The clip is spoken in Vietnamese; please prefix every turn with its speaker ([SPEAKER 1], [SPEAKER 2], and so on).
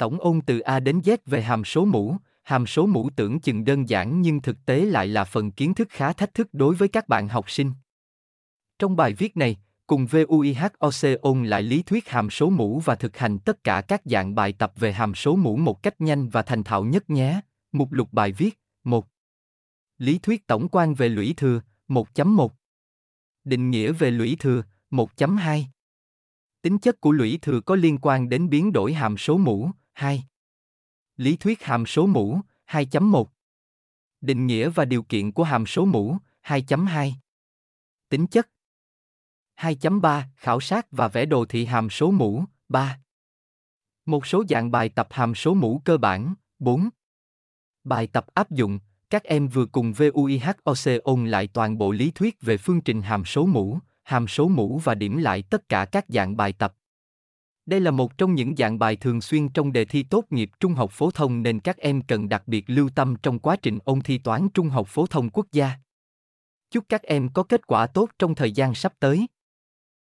[SPEAKER 1] Tổng ôn từ A đến Z về hàm số mũ, hàm số mũ tưởng chừng đơn giản nhưng thực tế lại là phần kiến thức khá thách thức đối với các bạn học sinh. Trong bài viết này, cùng VUIHOC ôn lại lý thuyết hàm số mũ và thực hành tất cả các dạng bài tập về hàm số mũ một cách nhanh và thành thạo nhất nhé. Mục lục bài viết 1. Lý thuyết tổng quan về lũy thừa 1.1 Định nghĩa về lũy thừa 1.2 Tính chất của lũy thừa có liên quan đến biến đổi hàm số mũ 2 Lý thuyết hàm số mũ 2.1 Định nghĩa và điều kiện của hàm số mũ 2.2 Tính chất. 2.3 Khảo sát và vẽ đồ thị hàm số mũ 3 Một số dạng bài tập hàm số mũ cơ bản 4 Bài tập áp dụng các em vừa cùng VUIHOC ôn lại toàn bộ lý thuyết về phương trình hàm số mũ, hàm số mũ và điểm lại tất cả các dạng bài tập. Đây là một trong những dạng bài thường xuyên trong đề thi tốt nghiệp trung học phổ thông nên các em cần đặc biệt lưu tâm trong quá trình ôn thi toán trung học phổ thông quốc gia. Chúc các em có kết quả tốt trong thời gian sắp tới.